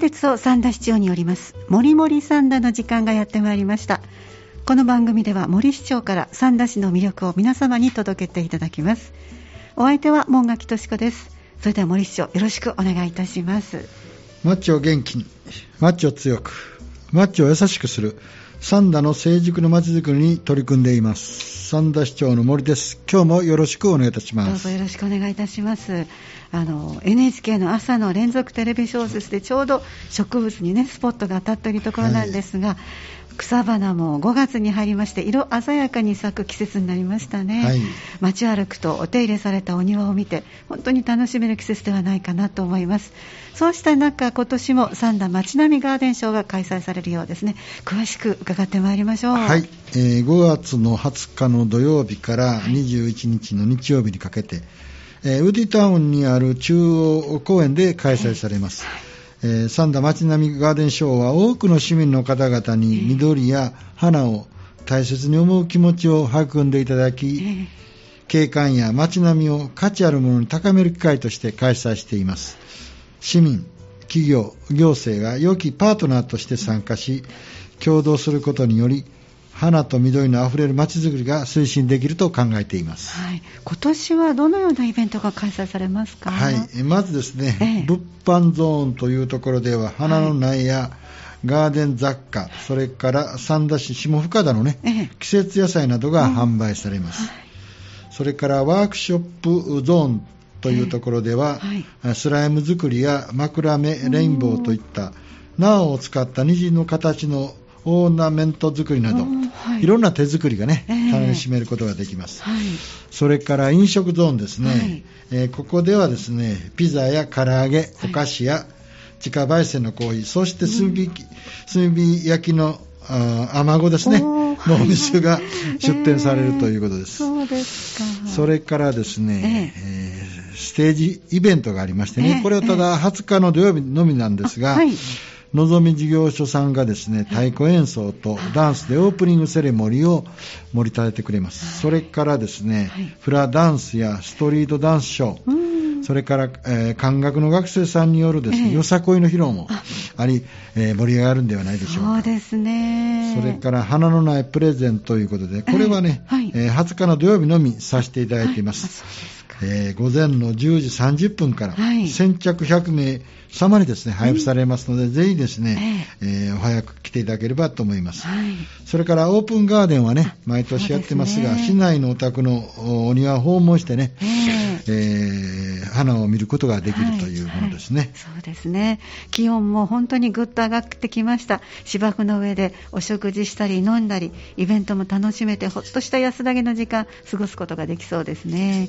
鉄を三田市長によります森森三田の時間がやってまいりました。この番組では森市長から三田市の魅力を皆様に届けていただきます。お相手は門垣敏子です。それでは森市長よろしくお願いいたします。マッチを元気にマッチを強くマッチを優しくする三田の成熟のまちづくりに取り組んでいます。三田市長の森です。今日もよろしくお願いいたします。どうぞよろしくお願いいたします。あの NHK の朝の連続テレビ小説でちょうど植物にねスポットが当たっているところなんですが、はい草花も5月に入りまして色鮮やかに咲く季節になりましたね、はい、街歩くとお手入れされたお庭を見て本当に楽しめる季節ではないかなと思います。そうした中今年も三田町並みガーデンショーが開催されるようですね。詳しく伺ってまいりましょう。はい、えー、5月の20日の土曜日から21日の日曜日にかけて、えー、ウーディタウンにある中央公園で開催されます、はいえー、三田町並みガーデンショーは多くの市民の方々に緑や花を大切に思う気持ちを育んでいただき、景観や街並みを価値あるものに高める機会として開催しています。市民、企業、行政が良きパートナーとして参加し、共同することにより、花と緑のあふれるまちづくりが推進できると考えています、はい、今年はどのようなイベントが開催されますか、はい、まずですね、ええ、物販ゾーンというところでは花の苗や、はいガーデン雑貨、それから三田市下深田のね、ええ、季節野菜などが販売されます。それからワークショップゾーンというところでは、えはい、スライム作りや枕目、レインボーといった縄を使った虹の形のオーナメント作りなど、はい、いろんな手作りがね、えー、楽しめることができます、はい、それから飲食ゾーンですね、はい、えー、ここではですねピザや唐揚げ、お菓子や自家焙煎のコーヒーそして炭火,、炭火焼きのあアマゴですね、のお店が出店されるということです。えー、そうですか。それからですね、えー、えー、ステージイベントがありましてね、これはただ20日の土曜日のみなんですが、はいのぞみ事業所さんがですね、太鼓演奏とダンスでオープニングセレモニーを盛り立ててくれます。それからですね、フラダンスやストリートダンスショー、それから、えー、漢学の学生さんによるですね、よさこいの披露もあ。り、えー、盛り上がるんではないでしょうか。そうですね。それから花のないプレゼントということで、これはね、えーはい、えー、20日の土曜日のみさせていただいています。はいえー、午前の10時30分から、はい、先着100名様にですね、配布されますので、うん、ぜひですね、えー、えー、お早く来ていただければと思います。はい、それからオープンガーデンはね、毎年やってますが、すね、市内のお宅のお庭を訪問してね、えー、えー、花を見ることができるというものですね、はい、そうですね。気温も本当にぐっと上がってきました。芝生の上でお食事したり飲んだり、イベントも楽しめて、ほっとした安らぎの時間過ごすことができそうですね。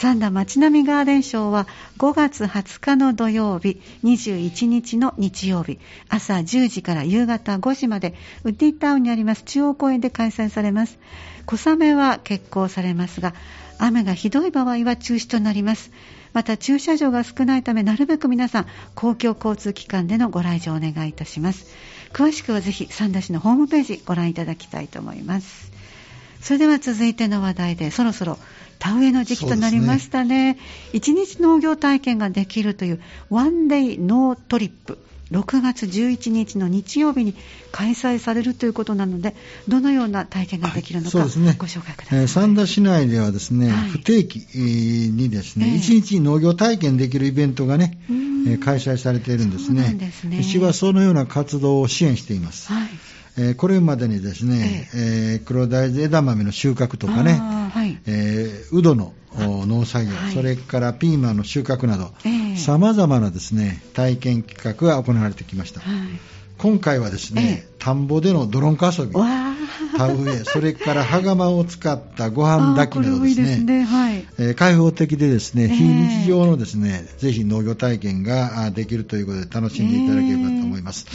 三田町並みガーデンショーは5月20日の土曜日、21日の日曜日、朝10時から夕方5時まで、ウッディタウンにあります中央公園で開催されます。小雨は決行されますが、雨がひどい場合は中止となります。また駐車場が少ないため、なるべく皆さん、公共交通機関でのご来場をお願いいたします。詳しくはぜひ三田市のホームページご覧いただきたいと思います。それでは続いての話題で、そろそろ田植えの時期となりましたね。一、ね、日農業体験ができるというワンデイノートリップ。6月11日の日曜日に開催されるということなので、どのような体験ができるのか、はい、ね、ご紹介ください。えー、三田市内ではですね、はい、不定期にですね、一、えー、日農業体験できるイベントがね、えー、開催されているんですね。ですね市はそのような活動を支援しています。はいえー、これまでにですね、えー、えー、黒大豆枝豆の収穫とかね、はい、えー、ウドの農作業、はい、それからピーマンの収穫など、さまざまなですね体験企画が行われてきました。はい。今回はですね、田んぼでのドロンカ遊び、田植え、それから羽釜を使ったご飯炊きなどですね、いいすね。はい、えー、開放的でですね、非日常のですね、ぜひ農業体験ができるということで楽しんでいただければと思います。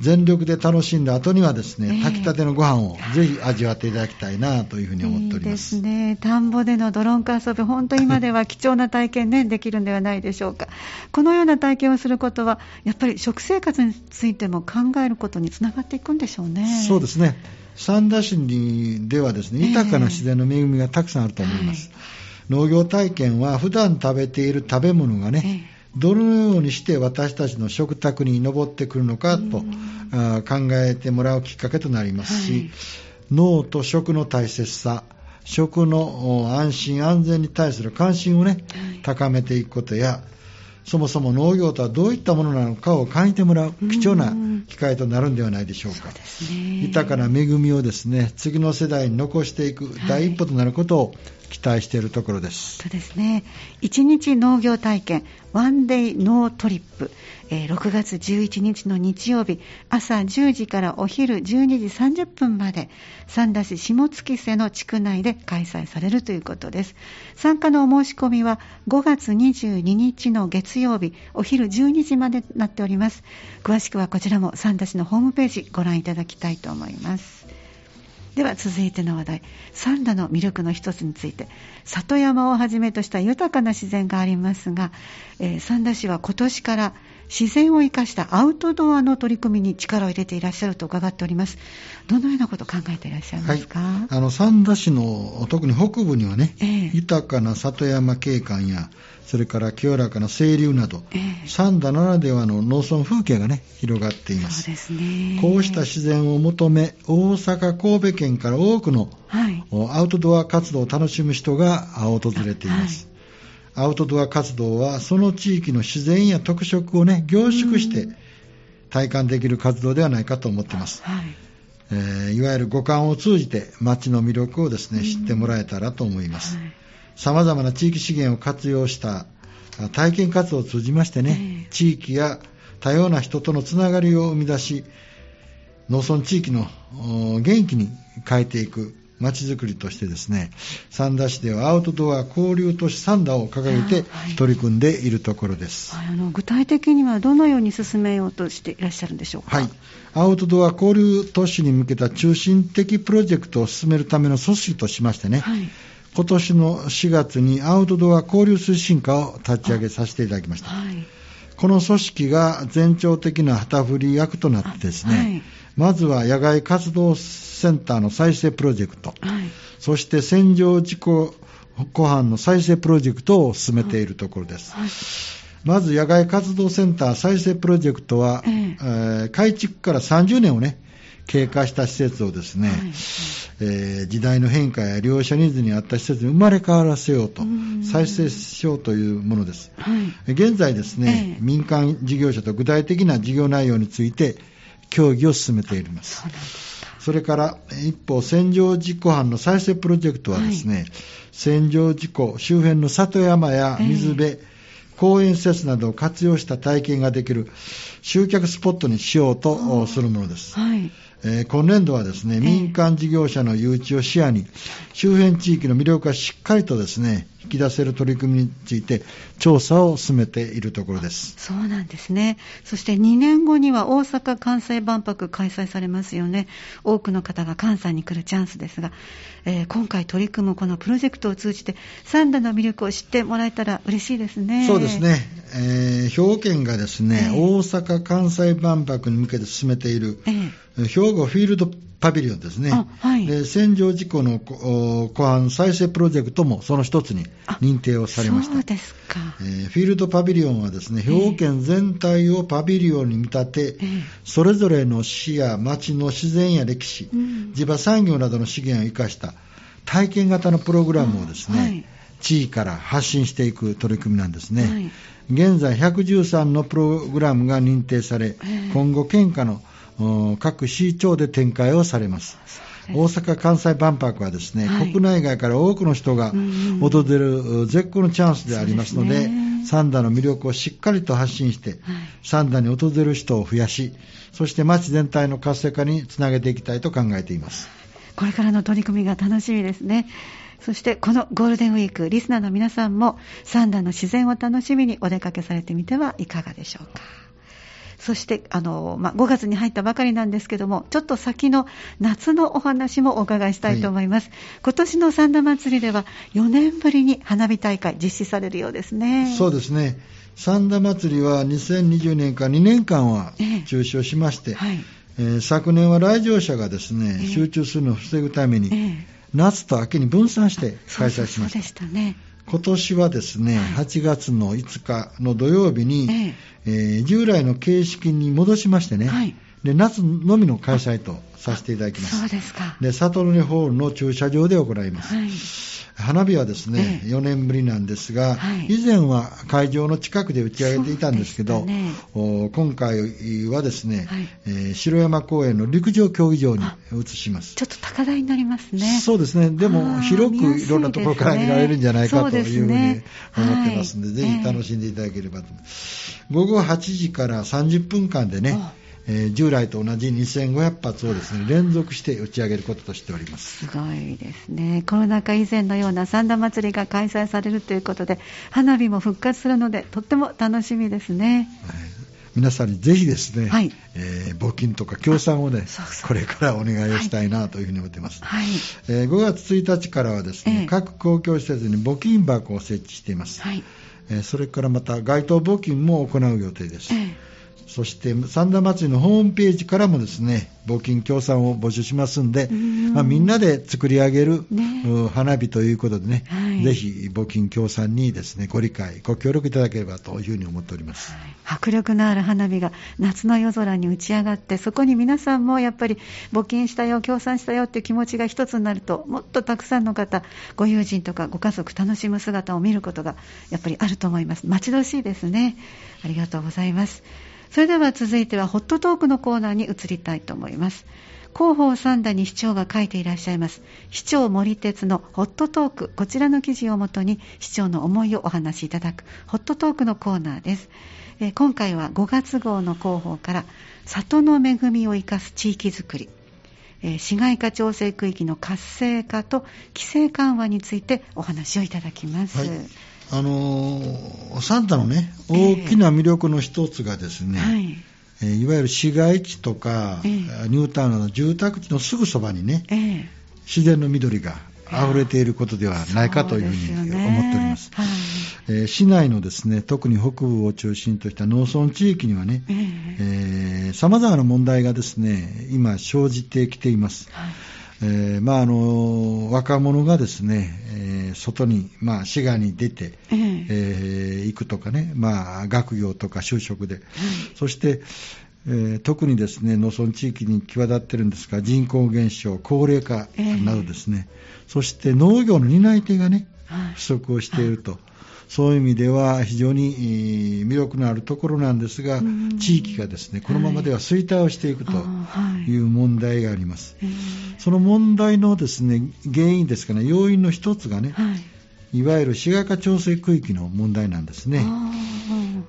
全力で楽しんだ後にはですね、炊きたてのご飯をぜひ味わっていただきたいなというふうに思っております。いいですね。田んぼでのドロンカ遊び、本当今では貴重な体験ね、できるんではないでしょうか。このような体験をすることは、やっぱり食生活についても考えることにつながっていくんでしょうね。そうですね。三田市ではですね、豊かな自然の恵みがたくさんあると思います。えーはい、農業体験は普段食べている食べ物がね、えーどのようにして私たちの食卓に上ってくるのかと、考えてもらうきっかけとなりますし、はい、脳と食の大切さ、食の安心安全に対する関心をね、高めていくことや、そもそも農業とはどういったものなのかを感じてもらう貴重な機会となるんではないでしょうか。うね、豊かな恵みをですね、次の世代に残していく第一歩となることを期待しているところです。そうですね。一日農業体験、ワンデイノートリップ、えー、6月11日の日曜日、朝10時からお昼12時30分まで、三田市下月瀬の地区内で開催されるということです。参加のお申し込みは5月22日の月曜日、お昼12時までなっております。詳しくはこちらも三田市のホームページご覧いただきたいと思います。では続いての話題。サンダの魅力の一つについて。里山をはじめとした豊かな自然がありますが、えー、三田市は今年から自然を生かしたアウトドアの取り組みに力を入れていらっしゃると伺っております。どのようなことを考えていらっしゃいますか、はい、あの三田市の特に北部にはね、えー、豊かな里山景観やそれから清らかな清流など、えー、三田ならではの農村風景がね、広がっています。そうですね。こうした自然を求め、大阪、神戸県から多くの、はい、アウトドア活動を楽しむ人が訪れています。アウトドア活動は、その地域の自然や特色をね、凝縮して体感できる活動ではないかと思っています。はい。えー、いわゆる五感を通じて街の魅力をですね、知ってもらえたらと思います。はい。様々な地域資源を活用した体験活動を通じましてね、地域や多様な人とのつながりを生み出し、農村地域の元気に変えていく街づくりとしてですね、三田市ではアウトドア交流都市三田を掲げて取り組んでいるところです。はい、あの具体的にはどのように進めようとしていらっしゃるんでしょうか？はい。アウトドア交流都市に向けた中心的プロジェクトを進めるための組織としましてね、はい今年の4月にアウトドア交流推進課を立ち上げさせていただきました。はい、この組織が全長的な旗振り役となってですね、はい、まずは野外活動センターの再生プロジェクト、はい、そして戦場事故湖畔の再生プロジェクトを進めているところです。まず野外活動センター再生プロジェクトは、えー、えー、改築から30年をね、経過した施設をですね、はい、えー、時代の変化や利用者ニーズに合った施設に生まれ変わらせようと、再生しようというものです。はい、現在ですね、えー、民間事業者と具体的な事業内容について協議を進めています。それから一方、戦場事故班の再生プロジェクトはですね、はい、戦場事故周辺の里山や水辺、えー公園施設などを活用した体験ができる集客スポットにしようとするものです。はい、えー、今年度はですね、民間事業者の誘致を視野に、周辺地域の魅力がしっかりとですね、引き出せる取り組みについて調査を進めているところです。そうなんですね。そして2年後には大阪・関西万博開催されますよね。多くの方が関西に来るチャンスですが、えー、今回取り組むこのプロジェクトを通じて三田の魅力を知ってもらえたら嬉しいですね。そうですね、えー、兵庫県がですね、えー、大阪・関西万博に向けて進めている、えー、兵庫フィールドパビリオンですね、はい、で戦場事故の後半再生プロジェクトもその一つに認定をされました。そうですか、えー、フィールドパビリオンはですね兵庫県全体をパビリオンに見立て、えー、それぞれの市や町の自然や歴史、うん、地場産業などの資源を生かした体験型のプログラムをですね、はい、地域から発信していく取り組みなんですね、はい、現在113のプログラムが認定され、今後県下の各市町で展開をされます。大阪・関西万博はですね、はい、国内外から多くの人が訪れる絶好のチャンスでありますので、三田の魅力をしっかりと発信して、はい、三田に訪れる人を増やし、そして町全体の活性化につなげていきたいと考えています。これからの取り組みが楽しみですね。そしてこのゴールデンウィーク、リスナーの皆さんも三田の自然を楽しみにお出かけされてみてはいかがでしょうか。そしてあの、まあ、5月に入ったばかりなんですけども、ちょっと先の夏のお話もお伺いしたいと思います。はい、今年の三田祭りでは4年ぶりに花火大会実施されるようですね。そうですね。三田祭りは2020年から2年間は中止をしまして、えはいえー、昨年は来場者がですね、え集中するのを防ぐために、え夏と秋に分散して開催しました。そうでしたね。今年はですね、はい、8月の5日の土曜日に、ええー、従来の形式に戻しましてね、はい、で夏のみの開催とさせていただきます。そうですか。で、サトルネホールの駐車場で行います。はい花火はですね、ええ、4年ぶりなんですが、はい、以前は会場の近くで打ち上げていたんですけど、ね、今回はですね、はい、えー、城山公園の陸上競技場に移します。ちょっと高台になりますね。そうですね。でも広くいろんなところから見られるんじゃないかというふうに思ってますので、ぜひ楽しんでいただければと思います。午後8時から30分間でね、えー、従来と同じ2500発をですね連続して打ち上げることとしております。すごいですね、コロナ禍以前のような三田祭りが開催されるということで、花火も復活するので、とっても楽しみですね。はい。皆さんにぜひですね、はい、えー、募金とか協賛をねこれからお願いをしたいなというふうに思っています、はい。えー、5月1日からはですね、えー、各公共施設に募金箱を設置しています、はい。えー、それからまた街頭募金も行う予定です、えーそして三田祭りのホームページからもですね募金協賛を募集しますんで、んまあ、みんなで作り上げる、ね、花火ということでね、はい、ぜひ募金協賛にですねご理解、ご協力いただければというふうに思っております、はい、迫力のある花火が夏の夜空に打ち上がって、そこに皆さんもやっぱり募金したよ、協賛したよっていう気持ちが一つになると、もっとたくさんの方、ご友人とかご家族、楽しむ姿を見ることがやっぱりあると思います。待ち遠しいですね。ありがとうございます。それでは続いてはホットトークのコーナーに移りたいと思います広報三田に市長が書いていらっしゃいます。市長森鉄のホットトーク。こちらの記事をもとに市長の思いをお話しいただく。ホットトークのコーナーです、えー、今回は5月号の広報から里の恵みを生かす地域づくり。えー、市街化調整区域の活性化と規制緩和についてお話をいただきます。はい。あのサンタのね、大きな魅力の一つがですね、えー、はい、いわゆる市街地とか、えー、ニュータウンの住宅地のすぐそばにね、えー、自然の緑が溢れていることではないかというふうに思っております。すね。はい、えー、市内のですね、特に北部を中心とした農村地域にはね、さまざまな問題がですね、今生じてきています。はいえー、まああの若者がですね、えー、外に、まあ、滋賀に出て、えー、えー、行くとかね、まあ、学業とか就職で、そして、えー、特にですね農村地域に際立ってるんですが人口減少、高齢化などですね、そして農業の担い手がね不足をしていると。そういう意味では非常に魅力のあるところなんですが、地域がですねこのままでは衰退をしていくとい。う問題があります。その問題のですね原因ですかね、要因の一つがね、い。わゆる市街化調整区域の問題なんですね。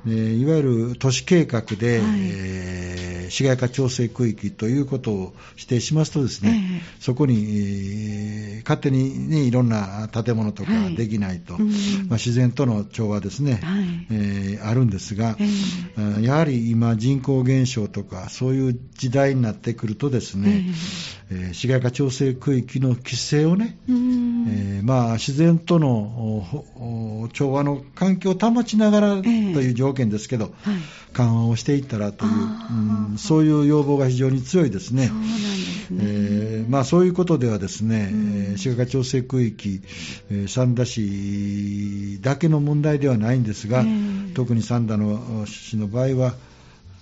いわゆる都市計画で、はい、えー、市街化調整区域ということを指定しますとですね、えー、そこに、えー、勝手に、ね、いろんな建物とかできないと、はい、まあ、自然との調和ですね、はい、えー、あるんですが、えー、やはり今人口減少とかそういう時代になってくるとですね、えー、市街化調整区域の規制をね、えまあ、自然との調和の環境を保ちながらという条件ですけど、はい、緩和をしていったらという、うん、そういう要望が非常に強いですね。そう。えー、まあ、そういうことではですね、うん、市街調整区域、えー、三田市だけの問題ではないんですが、えー、特に三田の市の場合は、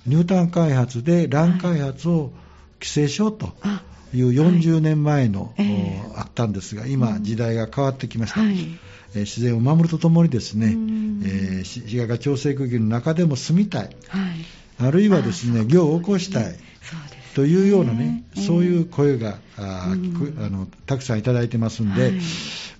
ニュータウン開発で乱開発を規制しようと。いう40年前の、はい。えー、あったんですが、今、時代が変わってきました。はい。え自然を守るとともにですね、えー、市街化調整区域の中でも住みたい、はい、あるいはですね業を起こしたい、というようなね、そういう声が、ああのたくさんいただいてますんで、はい、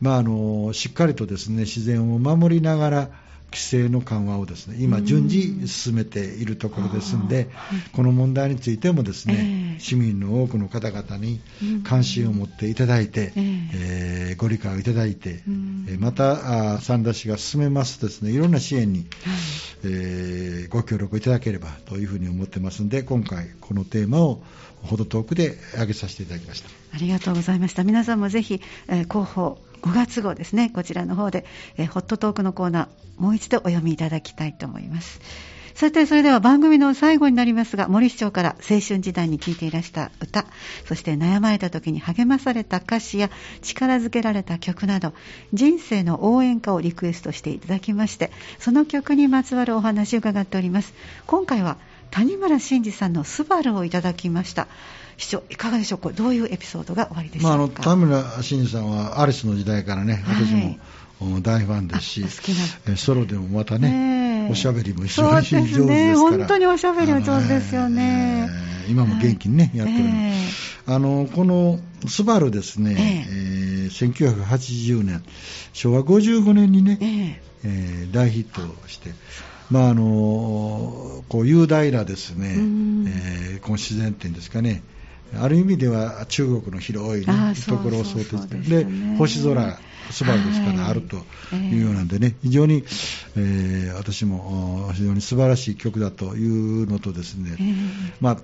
まあ、あのしっかりとですね自然を守りながら、規制の緩和をですね今、順次進めているところですので、この問題についてもですね、市民の多くの方々に関心を持っていただいて、えご理解をいただいて、また三田市が進めますとですねいろんな支援に、えご協力いただければというふうに思ってますので今回このテーマをほどトークで挙げさせていただきました。ありがとうございました。皆さんもぜひ、え広報5月号ですねこちらの方で、えホットトークのコーナーもう一度お読みいただきたいと思いますさて、それでは番組の最後になりますが、森市長から青春時代に聴いていらした歌、そして悩まれた時に励まされた歌詞や力づけられた曲など、人生の応援歌をリクエストしていただきまして、その曲にまつわるお話を伺っております。今回は谷村新司さんのスバルをいただきました。市長、いかがでしょう？これどういうエピソードが終わりでしょうか、まあ、あの田村新司さんはアリスの時代からね、私も、大ファンですし、ソロでもまたね、おしゃべりも非常に上手ですから、ね、本当におしゃべりは上手ですよね。えー、今も元気にね、やってる、えー、あのこのスバルですね、えー、えー、1980年、昭和55年にね、えー、えー、大ヒットして、まああのこう雄大なですね、えー、この自然っていうんですかね、ある意味では中国の広い、ね、ところを想定して、で、ね、星空、スバルですからあるというようなんでね、非常に、えー、私も非常に素晴らしい曲だというのとですね、まあ、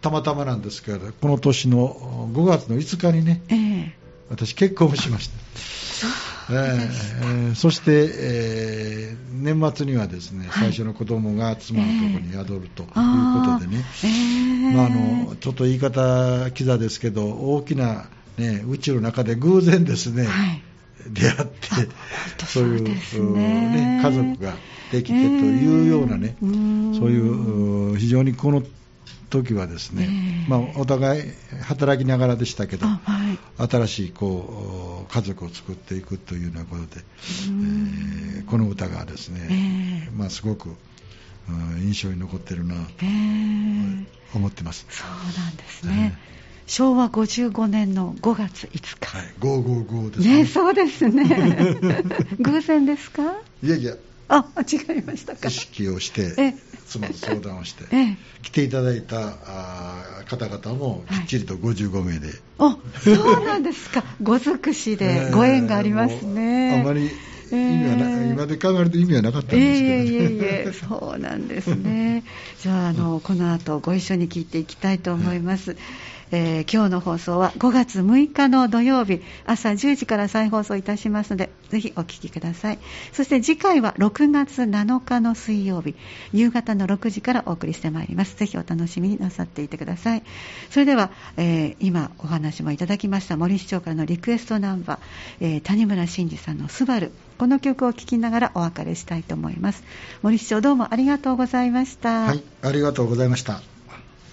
たまたまなんですけど、この年の5月の5日にね、私結婚しました。えー、そして、えー、年末にはですね、最初の子供が妻のところに宿るということでね、えー、まあ、あのちょっと言い方キザですけど、大きな、ね、宇宙の中で偶然ですね、はい、出会って、そういう、ね、家族ができてというようなね、えー、そういう非常にこの時はですね、えー、まあ、お互い働きながらでしたけど、はい、新しいこう家族を作っていくというようなことで、えー、この歌がですね、えー、まあ、すごく印象に残ってるなと思ってます。そうなんですね。昭和55年の5月5日。はい、555ですね。ね、そうですね。偶然ですか？いやいや。あ、違いましたか。意識をして、妻と相談をして、ええ、来ていただいた方々もきっちりと55名で、はい、そうなんですか。ご尽くしでご縁がありますね、えー、あまり意味はな、えー、今で考えると意味はなかったんですけど、ね、いえいえいえそうなんですね。じゃああのこの後ご一緒に聞いていきたいと思います、えー、今日の放送は5月6日の土曜日朝10時から再放送いたしますのでぜひお聞きください。そして次回は6月7日の水曜日夕方の6時からお送りしてまいります。ぜひお楽しみになさっていてください。それでは、えー、今お話もいただきました森市長からのリクエストナンバー、えー、谷村新司さんの「スバルこの曲を聴きながらお別れしたいと思います。森市長どうもありがとうございました。はいありがとうございました。